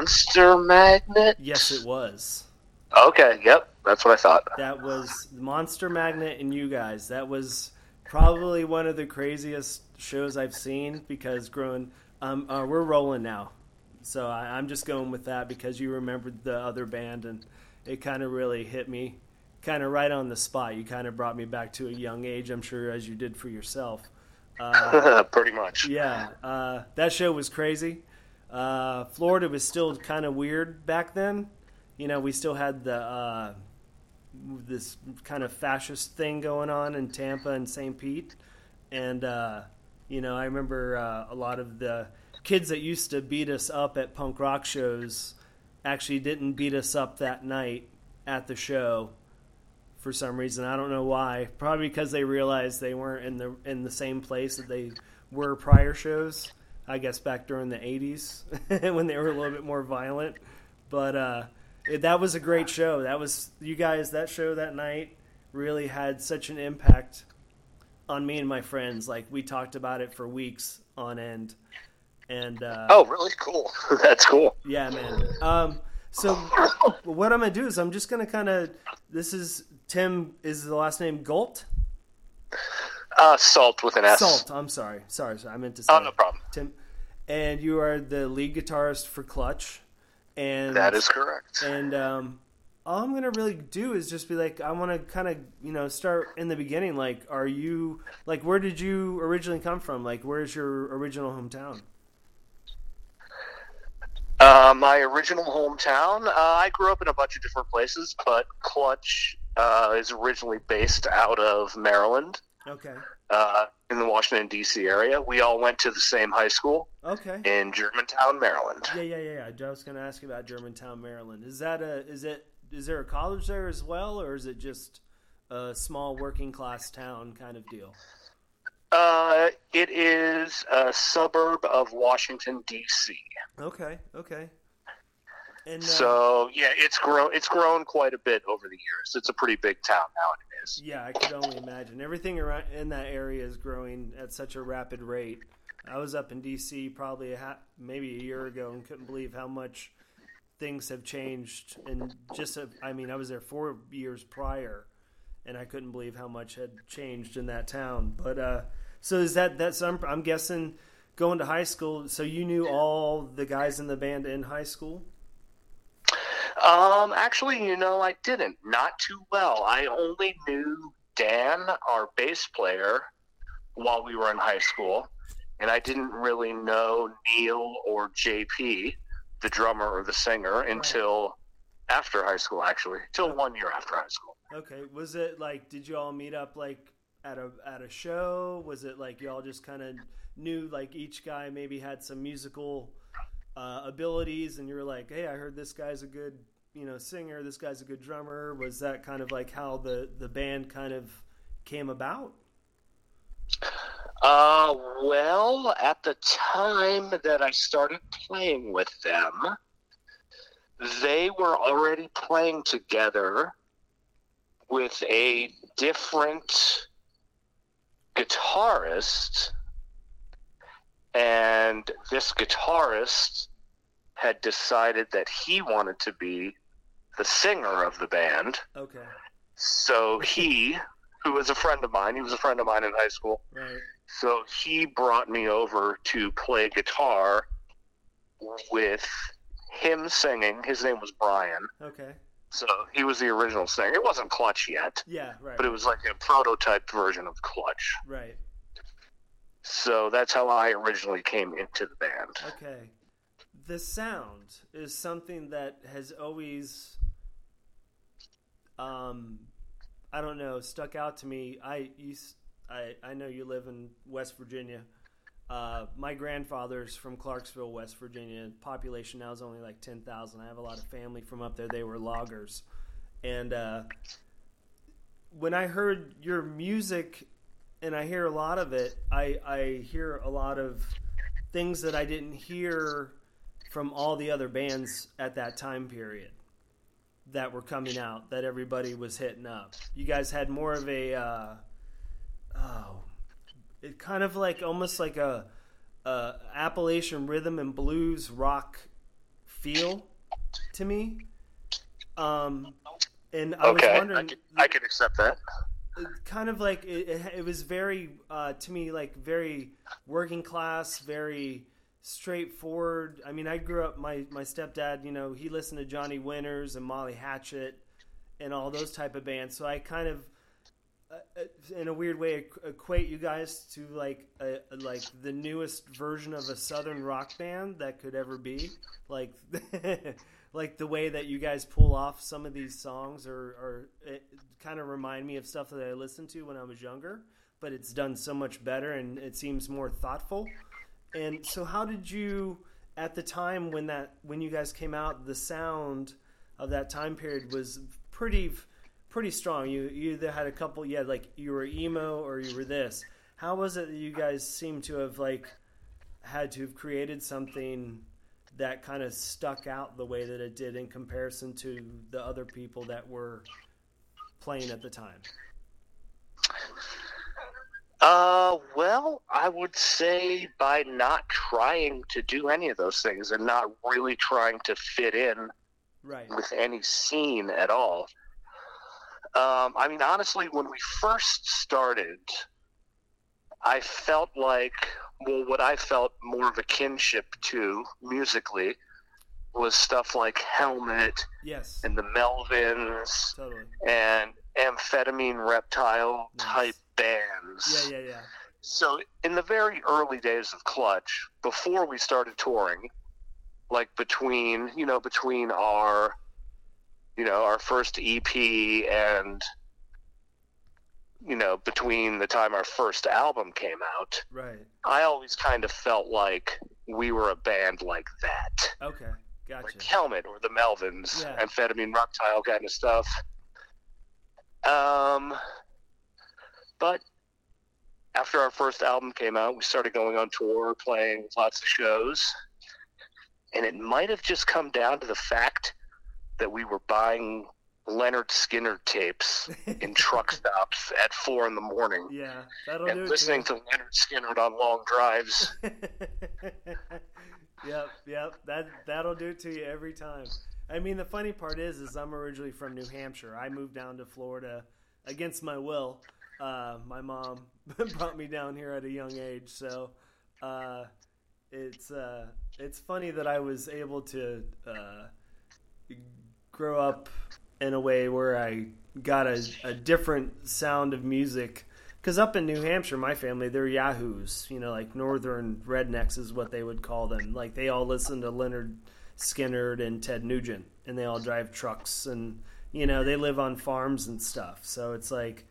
Monster Magnet? Yes, it was. Okay, yep, that's what I thought. That was Monster Magnet and you guys. That was probably one of the craziest shows I've seen because growing, um, uh, we're rolling now, so I, I'm just going with that because you remembered the other band and it kind of really hit me, kind of right on the spot. You kind of brought me back to a young age. I'm sure as you did for yourself. Uh, Pretty much. Yeah, uh, that show was crazy. Uh, Florida was still kind of weird back then. You know, we still had the uh, this kind of fascist thing going on in Tampa and St. Pete, and uh, you know, I remember uh, a lot of the kids that used to beat us up at punk rock shows actually didn't beat us up that night at the show for some reason. I don't know why. Probably because they realized they weren't in the in the same place that they were prior shows. I guess back during the '80s when they were a little bit more violent. But uh, it, that was a great show. That was you guys. That show that night really had such an impact on me and my friends. Like we talked about it for weeks on end. And uh, Oh, really cool. That's cool. yeah, man. Um, so what I'm gonna do is I'm just gonna kind of. This is Tim. Is the last name Galt? Uh, salt with an S. Salt. I'm sorry. Sorry, sorry. I meant to say Oh, no problem. Tim. And you are the lead guitarist for Clutch. And That is correct. And um, all I'm gonna really do is just be like, I want to kind of you know start in the beginning. Like, are you like where did you originally come from? Like, where's your original hometown? Uh, my original hometown, uh, I grew up in a bunch of different places, but Clutch uh, is originally based out of Maryland, Okay. uh, in the Washington, D.C. area. We all went to the same high school Okay. in Germantown, Maryland. Yeah, yeah, yeah. I was going to ask you about Germantown, Maryland. Is that a is it is there a college there as well, or is it just a small working class town kind of deal? Uh, it is a suburb of Washington, D.C. Okay, okay. And uh, So yeah, it's grown. It's grown quite a bit over the years. It's a pretty big town nowadays. yeah, I could only imagine everything around in that area is growing at such a rapid rate. I was up in DC probably a ha- maybe a year ago and couldn't believe how much things have changed. And just a, I mean, I was there four years prior, and I couldn't believe how much had changed in that town. But uh, so is that that's I'm, I'm guessing going to high school. So you knew all the guys in the band in high school. Um, actually, you know, I didn't. Not too well. I only knew Dan, our bass player, while we were in high school, and I didn't really know Neil or JP, the drummer or the singer, until after high school. Actually, till one year after high school. Okay, was it like did you all meet up like at a at a show? Was it like y'all just kind of knew like each guy maybe had some musical uh, abilities, and you were like, hey, I heard this guy's a good you know singer, this guy's a good drummer. Was that kind of like how the the band kind of came about? Uh, well, at the time that I started playing with them, they were already playing together with a different guitarist, and this guitarist had decided that he wanted to be the singer of the band. Okay, So he, who was a friend of mine, he was a friend of mine in high school. right. So he brought me over to play guitar with him singing. His name was Brian. Okay, So he was the original singer. It wasn't Clutch yet, yeah, right, but it was like a prototype version of Clutch. right. So that's how I originally came into the band. Okay. The sound is something that has always um I don't know, stuck out to me. I used I, I know you live in West Virginia. Uh, my grandfather's from Clarksville, West Virginia. Population now is only like ten thousand. I have a lot of family from up there. They were loggers, and uh, when I heard your music, and I hear a lot of it, I I hear a lot of things that I didn't hear from all the other bands at that time period that were coming out that everybody was hitting up. You guys had more of a uh, oh, it kind of like almost like a, a Appalachian rhythm and blues rock feel to me. Um, and I okay, was wondering, I can, I can accept that. kind of like it, it, it was very uh, to me like very working class, very straightforward. I mean, I grew up. My my stepdad, you know, he listened to Johnny Winters and Molly Hatchet and all those type of bands. So I kind of, uh, uh in a weird way, equate you guys to like a, like the newest version of a southern rock band that could ever be. Like. like the way that you guys pull off some of these songs or, or it kind of remind me of stuff that I listened to when I was younger, but it's done so much better and it seems more thoughtful. And so how did you at the time when that when you guys came out the sound of that time period was pretty pretty strong. You you either had a couple yeah like you were emo or you were this. How was it that you guys seem to have like had to have created something that kind of stuck out the way that it did in comparison to the other people that were playing at the time? Uh, well, I would say by not trying to do any of those things and not really trying to fit in right. with any scene at all. Um, I mean, honestly, when we first started, I felt like well, what I felt more of a kinship to musically was stuff like Helmet, yes, and the Melvins, totally, and Amphetamine Reptile nice. type bands. Yeah, yeah, yeah. So in the very early days of Clutch, before we started touring, like between you know between our you know our first EP and you know, between the time our first album came out, right? I always kind of felt like we were a band like that. Okay, gotcha. Like Helmet or the Melvins, yeah. Amphetamine Reptile kind of stuff. Um, but after our first album came out, we started going on tour, playing lots of shows, and it might have just come down to the fact that we were buying Lynyrd Skynyrd tapes in truck stops at four in the morning. Yeah, that'll and do listening to Lynyrd Skynyrd on long drives. yep, yep. That that'll do it to you every time. I mean, the funny part is, is I'm originally from New Hampshire. I moved down to Florida against my will. Uh, my mom brought me down here at a young age, so uh, it's uh, it's funny that I was able to uh, grow up in a way where I got a, a different sound of music. Because up in New Hampshire, my family, they're yahoos, you know, like northern rednecks is what they would call them. Like they all listen to Lynyrd Skynyrd and Ted Nugent, and they all drive trucks, and you know they live on farms and stuff. So it's like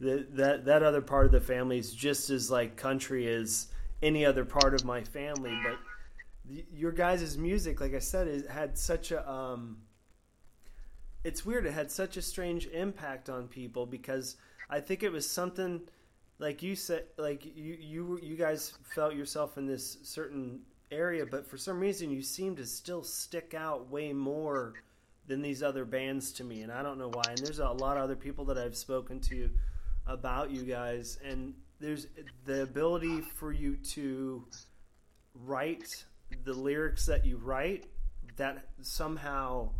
the, that that other part of the family is just as like country as any other part of my family. But your guys' music, like I said, is, had such a um, it's weird. It had such a strange impact on people because I think it was something like you said, like you you you guys felt yourself in this certain area, but for some reason you seem to still stick out way more than these other bands to me, and I don't know why. And there's a lot of other people that I've spoken to about you guys, and there's the ability for you to write the lyrics that you write that somehow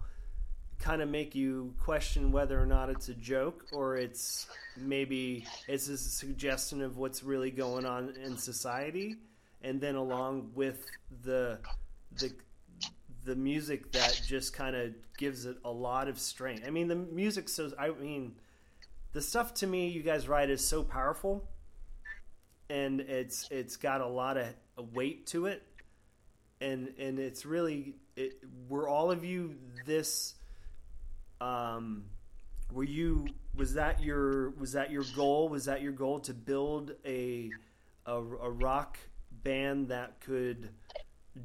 kind of make you question whether or not it's a joke or it's maybe it's a suggestion of what's really going on in society and then along with the the the music that just kind of gives it a lot of strength. I mean, the music so I mean, the stuff to me you guys write is so powerful, and it's it's got a lot of weight to it, and and it's really it, were all of you this um, were you was that your was that your goal? Was that your goal to build a a, a rock band that could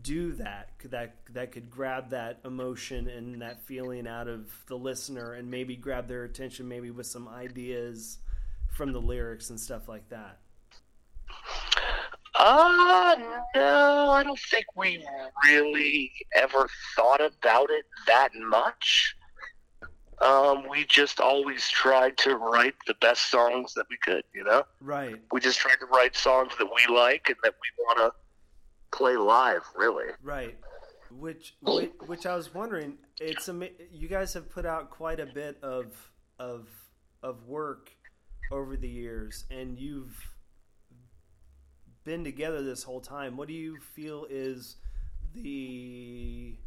do that that that could grab that emotion and that feeling out of the listener and maybe grab their attention maybe with some ideas from the lyrics and stuff like that? Uh no i don't think we really ever thought about it that much um, we just always tried to write the best songs that we could, you know? Right. We just tried to write songs that we like and that we want to play live, really. Right. which, which which I was wondering. It's a you guys have put out quite a bit of of of work over the years, and you've been together this whole time. What do you feel is the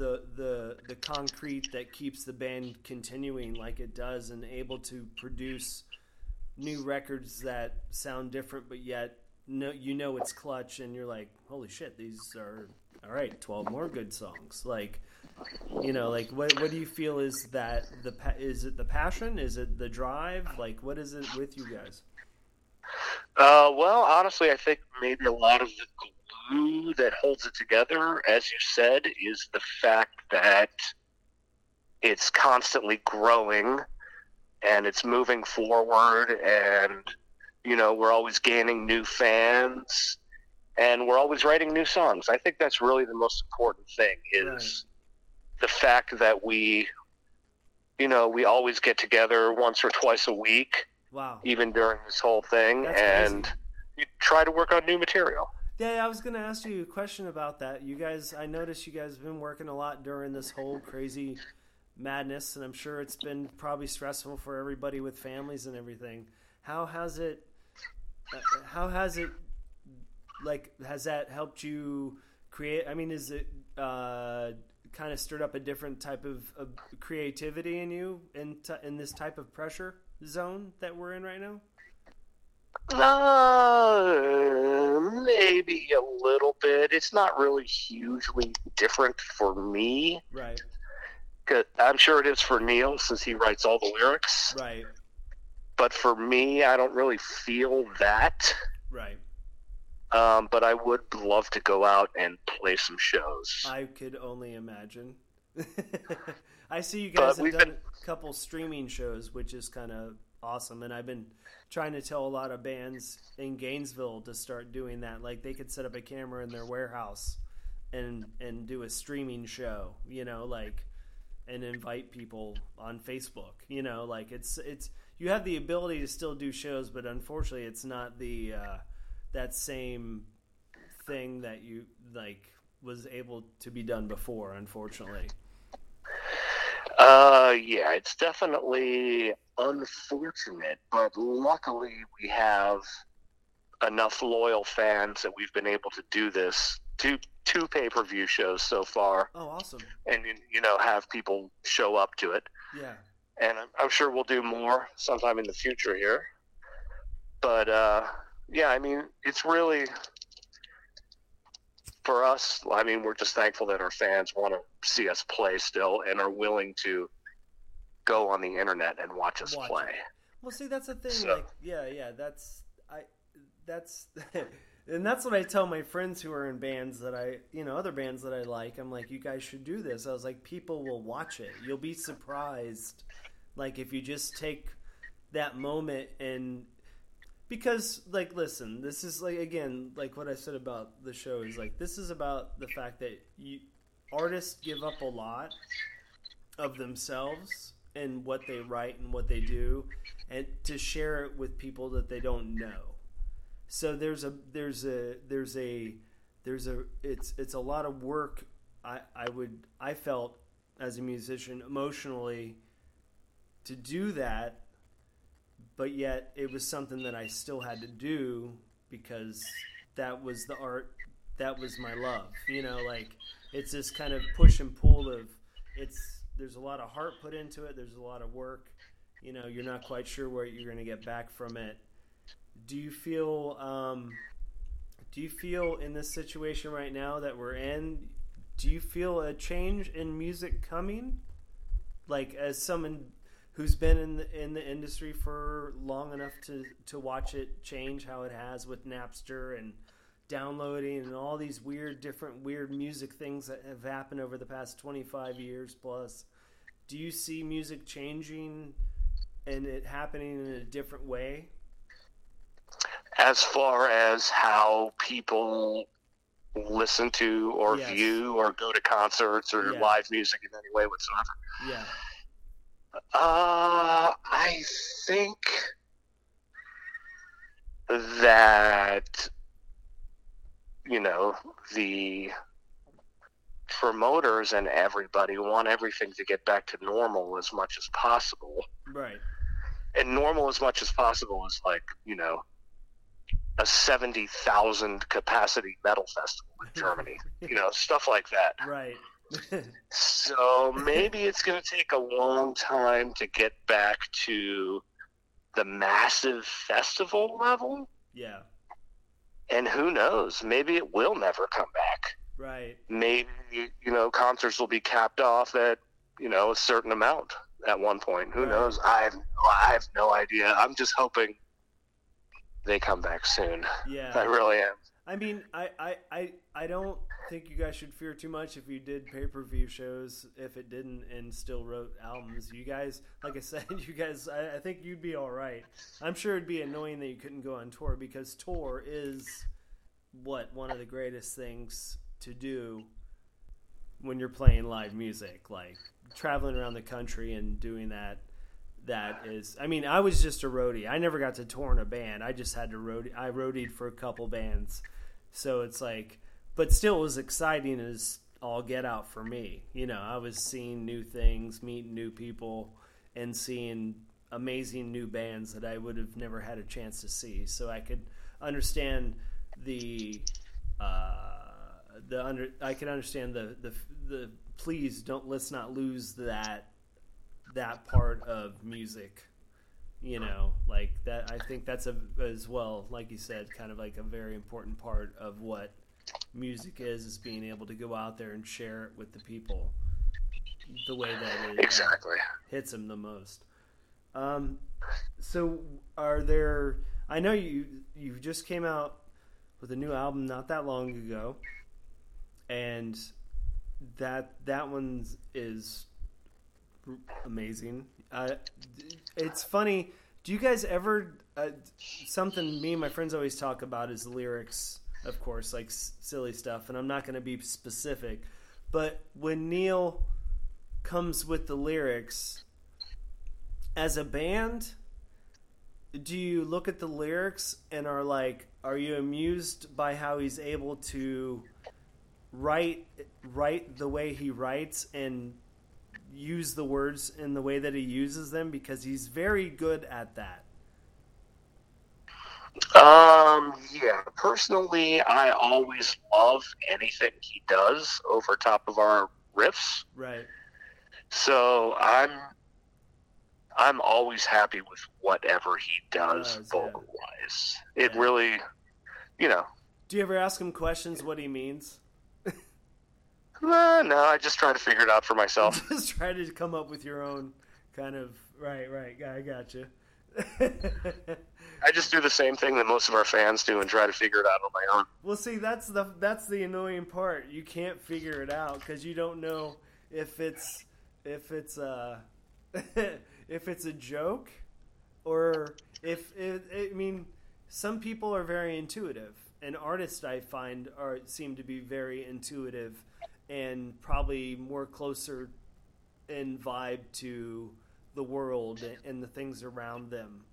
the the the concrete that keeps the band continuing like it does and able to produce new records that sound different but yet no you know it's clutch and you're like holy shit these are all right 12 more good songs. Like you know like what what do you feel is that the is it the passion? Is it the drive? Like what is it with you guys? Uh, well honestly i think maybe a lot of the glue that holds it together as you said is the fact that it's constantly growing and it's moving forward and you know we're always gaining new fans and we're always writing new songs. I think that's really the most important thing is right. the fact that we you know we always get together once or twice a week wow. even during this whole thing that's and you try to work on new material yeah, I was going to ask you a question about that. You guys, I noticed you guys have been working a lot during this whole crazy madness, and I'm sure it's been probably stressful for everybody with families and everything. How has it? Uh, how has it? Like, has that helped you create? I mean, is it uh, kind of stirred up a different type of, of creativity in you in t- in this type of pressure zone that we're in right now? Uh, maybe a little bit. It's not really hugely different for me. Right. I'm sure it is for Neil since he writes all the lyrics. Right. But for me, I don't really feel that. Right. Um, but I would love to go out and play some shows. I could only imagine. I see you guys but have done been... a couple streaming shows, which is kind of awesome. And I've been trying to tell a lot of bands in Gainesville to start doing that. Like they could set up a camera in their warehouse and and do a streaming show. You know, like and invite people on Facebook. You know, like it's it's you have the ability to still do shows, but unfortunately, it's not the uh, that same thing that you like was able to be done before. Unfortunately. Uh, yeah, it's definitely unfortunate, but luckily we have enough loyal fans that we've been able to do this two two pay per view shows so far. Oh, awesome! And you know, have people show up to it. Yeah. And I'm, I'm sure we'll do more sometime in the future here. But uh, yeah, I mean, it's really for us. I mean, we're just thankful that our fans want to see us play still and are willing to go on the internet and watch us watch play. It. Well, see, that's the thing. So, like, yeah, yeah, that's I. That's and that's what I tell my friends who are in bands that I, you know, other bands that I like. I'm like, you guys should do this. I was like, people will watch it. You'll be surprised. Like if you just take that moment and because like listen this is like again like what i said about the show is like this is about the fact that you artists give up a lot of themselves and what they write and what they do and to share it with people that they don't know. So there's a there's a there's a there's a it's it's a lot of work i i would i felt as a musician emotionally to do that but yet it was something that i still had to do because that was the art that was my love you know like it's this kind of push and pull of it's there's a lot of heart put into it there's a lot of work you know you're not quite sure what you're going to get back from it. Do you feel um, do you feel in this situation right now that we're in do you feel a change in music coming? Like as someone who's been in the, in the industry for long enough to to watch it change how it has with Napster and downloading and all these weird different weird music things that have happened over the past 25 years plus do you see music changing and it happening in a different way as far as how people listen to or yes. view or go to concerts or yeah. live music in any way whatsoever. Yeah. Uh, I think that you know the promoters and everybody want everything to get back to normal as much as possible. Right. And normal as much as possible is like, you know, a 70,000 capacity metal festival in Germany. you know, stuff like that. Right. So maybe it's going to take a long time to get back to the massive festival level. Yeah. And who knows? Maybe it will never come back. Right. Maybe you know concerts will be capped off at you know a certain amount at one point. Who Right. knows? I have I have no idea. I'm just hoping they come back soon. Yeah. I really am. I mean, I, I, I, I don't think you guys should fear too much if you did pay per view shows, if it didn't and still wrote albums. You guys, like I said, you guys, I, I think you'd be all right. I'm sure it'd be annoying that you couldn't go on tour because tour is what one of the greatest things to do when you're playing live music, like traveling around the country and doing that. That is, I mean, I was just a roadie. I never got to tour in a band. I just had to roadie. I roadied for a couple bands, so it's like, but still, was exciting as all get out for me. You know, I was seeing new things, meeting new people, and seeing amazing new bands that I would have never had a chance to see. So I could understand the uh, the under. I can understand the the the. Please don't let's not lose that that part of music. You know, like that. I think that's a as well, like you said, kind of like a very important part of what music is is being able to go out there and share it with the people the way that it uh, Exactly. hits them the most. Um, so are there? I know you you just came out with a new album not that long ago, and that that one is amazing. Uh, it's funny. Do you guys ever uh, something me and my friends always talk about is lyrics, of course, like s- silly stuff, and I'm not going to be specific, but when Neil comes with the lyrics as a band do you look at the lyrics and are like are you amused by how he's able to write write the way he writes and use the words in the way that he uses them? Because he's very good at that Um, yeah. Personally, I always love anything he does over top of our riffs. right So I'm I'm always happy with whatever he does yeah. vocal wise. It really, you know, do you ever ask him questions what he means uh, no, I just try to figure it out for myself. just try to come up with your own kind of right right i got you I just do the same thing that most of our fans do and try to figure it out on my own. Well, see, that's the that's the annoying part. You can't figure it out because you don't know if it's if it's uh if it's a joke or if it, I mean, some people are very intuitive, and artists I find are seem to be very intuitive and probably more closer in vibe to the world and the things around them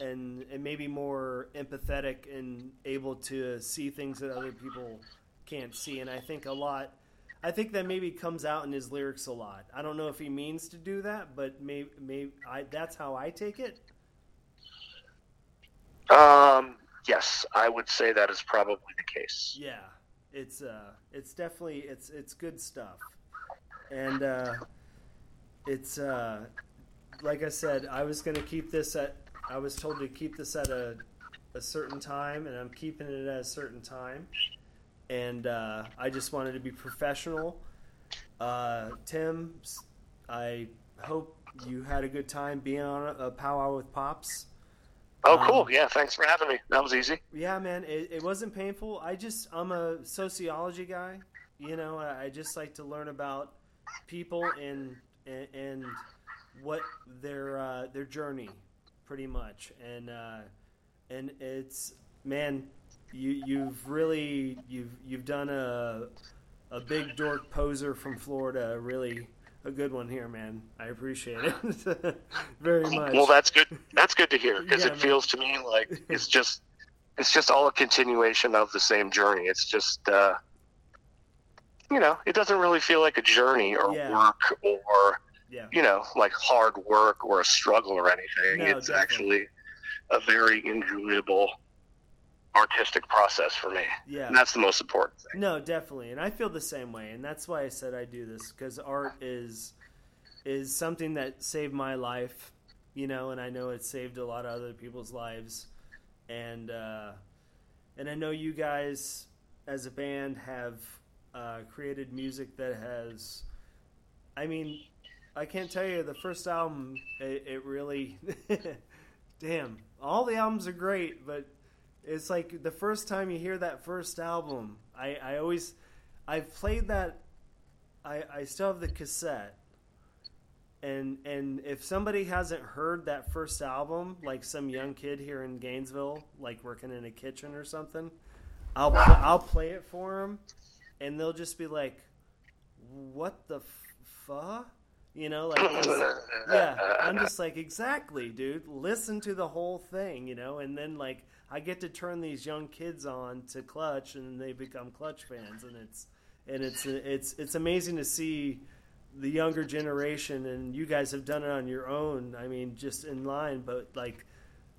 and and maybe more empathetic and able to see things that other people can't see. And I think a lot, I think that maybe comes out in his lyrics a lot. I don't know if he means to do that, but maybe maybe I, that's how I take it. Um, yes, I would say that is probably the case. Yeah, it's uh, it's definitely it's it's good stuff, and uh, it's uh, like I said, I was gonna keep this at. I was told to keep this at a a certain time, and I'm keeping it at a certain time, and uh, I just wanted to be professional. Uh, Tim, I hope you had a good time being on a, a powwow with pops. Oh, Um, cool. Yeah, thanks for having me. That was easy. Yeah, man, it, it wasn't painful. I just I'm a sociology guy. You know, I, I just like to learn about people and and, and what their uh, their journey, pretty much. And uh, and it's man, you you've really you've you've done a a big dork poser from Florida. Really a good one here, man. I appreciate it very much. Well, that's good. That's good to hear because Yeah, it man. feels to me like it's just it's just all a continuation of the same journey. It's just uh, you know, it doesn't really feel like a journey or Yeah. work or Yeah. you know, like hard work or a struggle or anything. No, it's definitely. actually a very enjoyable artistic process for me. Yeah. And that's the most important thing. No, definitely, and I feel the same way, and that's why I said I do this because art is is something that saved my life, you know, and I know it saved a lot of other people's lives, and uh, and I know you guys as a band have uh, created music that has, I mean, I can't tell you the first album, it, it really, damn, all the albums are great, but it's like the first time you hear that first album i, I always i've played that I, I still have the cassette. And and if somebody hasn't heard that first album like some young kid here in gainesville like working in a kitchen or something i'll i'll play it for them and they'll just be like what the fuck you know like yeah i'm just like exactly dude listen to the whole thing you know and then like i get to turn these young kids on to clutch and they become clutch fans and it's and it's it's it's amazing to see the younger generation and you guys have done it on your own i mean just in line but like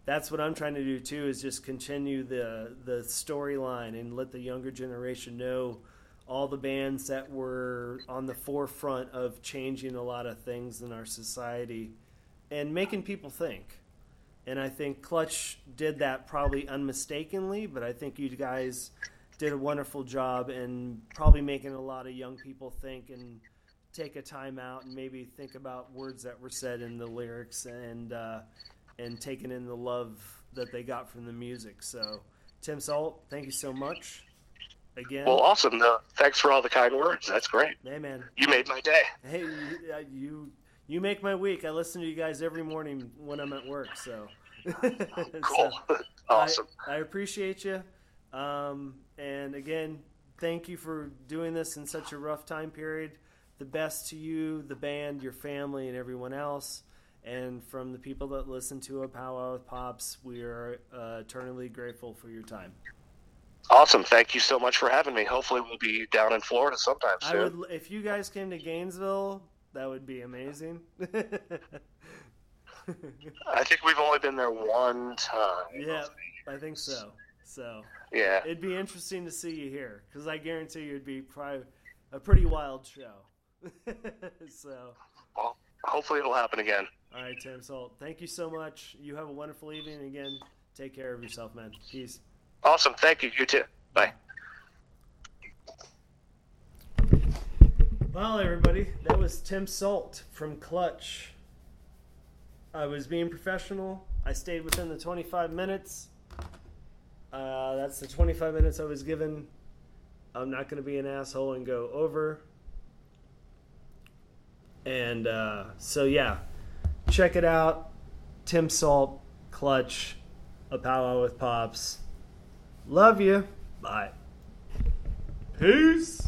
that's what i'm trying to do too is just continue the the storyline and let the younger generation know all the bands that were on the forefront of changing a lot of things in our society and making people think. And I think Clutch did that probably unmistakably, but I think you guys did a wonderful job in probably making a lot of young people think and take a time out and maybe think about words that were said in the lyrics and uh, and taking in the love that they got from the music. So, Tim Salt, thank you so much again. Well, awesome. Thanks for all the kind words. That's great. Hey man, You made my day. hey you, uh, you you make my week. I listen to you guys every morning when I'm at work. So, Cool. So, awesome. I, I appreciate you. Um, and again, thank you for doing this in such a rough time period. The best to you, the band, your family, and everyone else. And from the people that listen to a Powwow with Pops, we are uh, eternally grateful for your time. Awesome. Thank you so much for having me. Hopefully, we'll be down in Florida sometime I soon. would, if you guys came to Gainesville, that would be amazing. I think we've only been there one time. yeah, I think so. So Yeah. it'd be interesting to see you here because I guarantee you it'd be probably a pretty wild show. so, Well, hopefully, it'll happen again. all right, Tim Salt, thank you so much. You have a wonderful evening. Again, take care of yourself, man. Peace. Awesome. Thank you. You too. Bye. Well, everybody, that was Tim Salt from Clutch. I was being professional. I stayed within the 25 minutes. Uh, that's the 25 minutes I was given. I'm not going to be an asshole and go over. And uh, so, yeah, check it out. Tim Salt, Clutch, a powwow with Pops. Love you. Bye. Peace.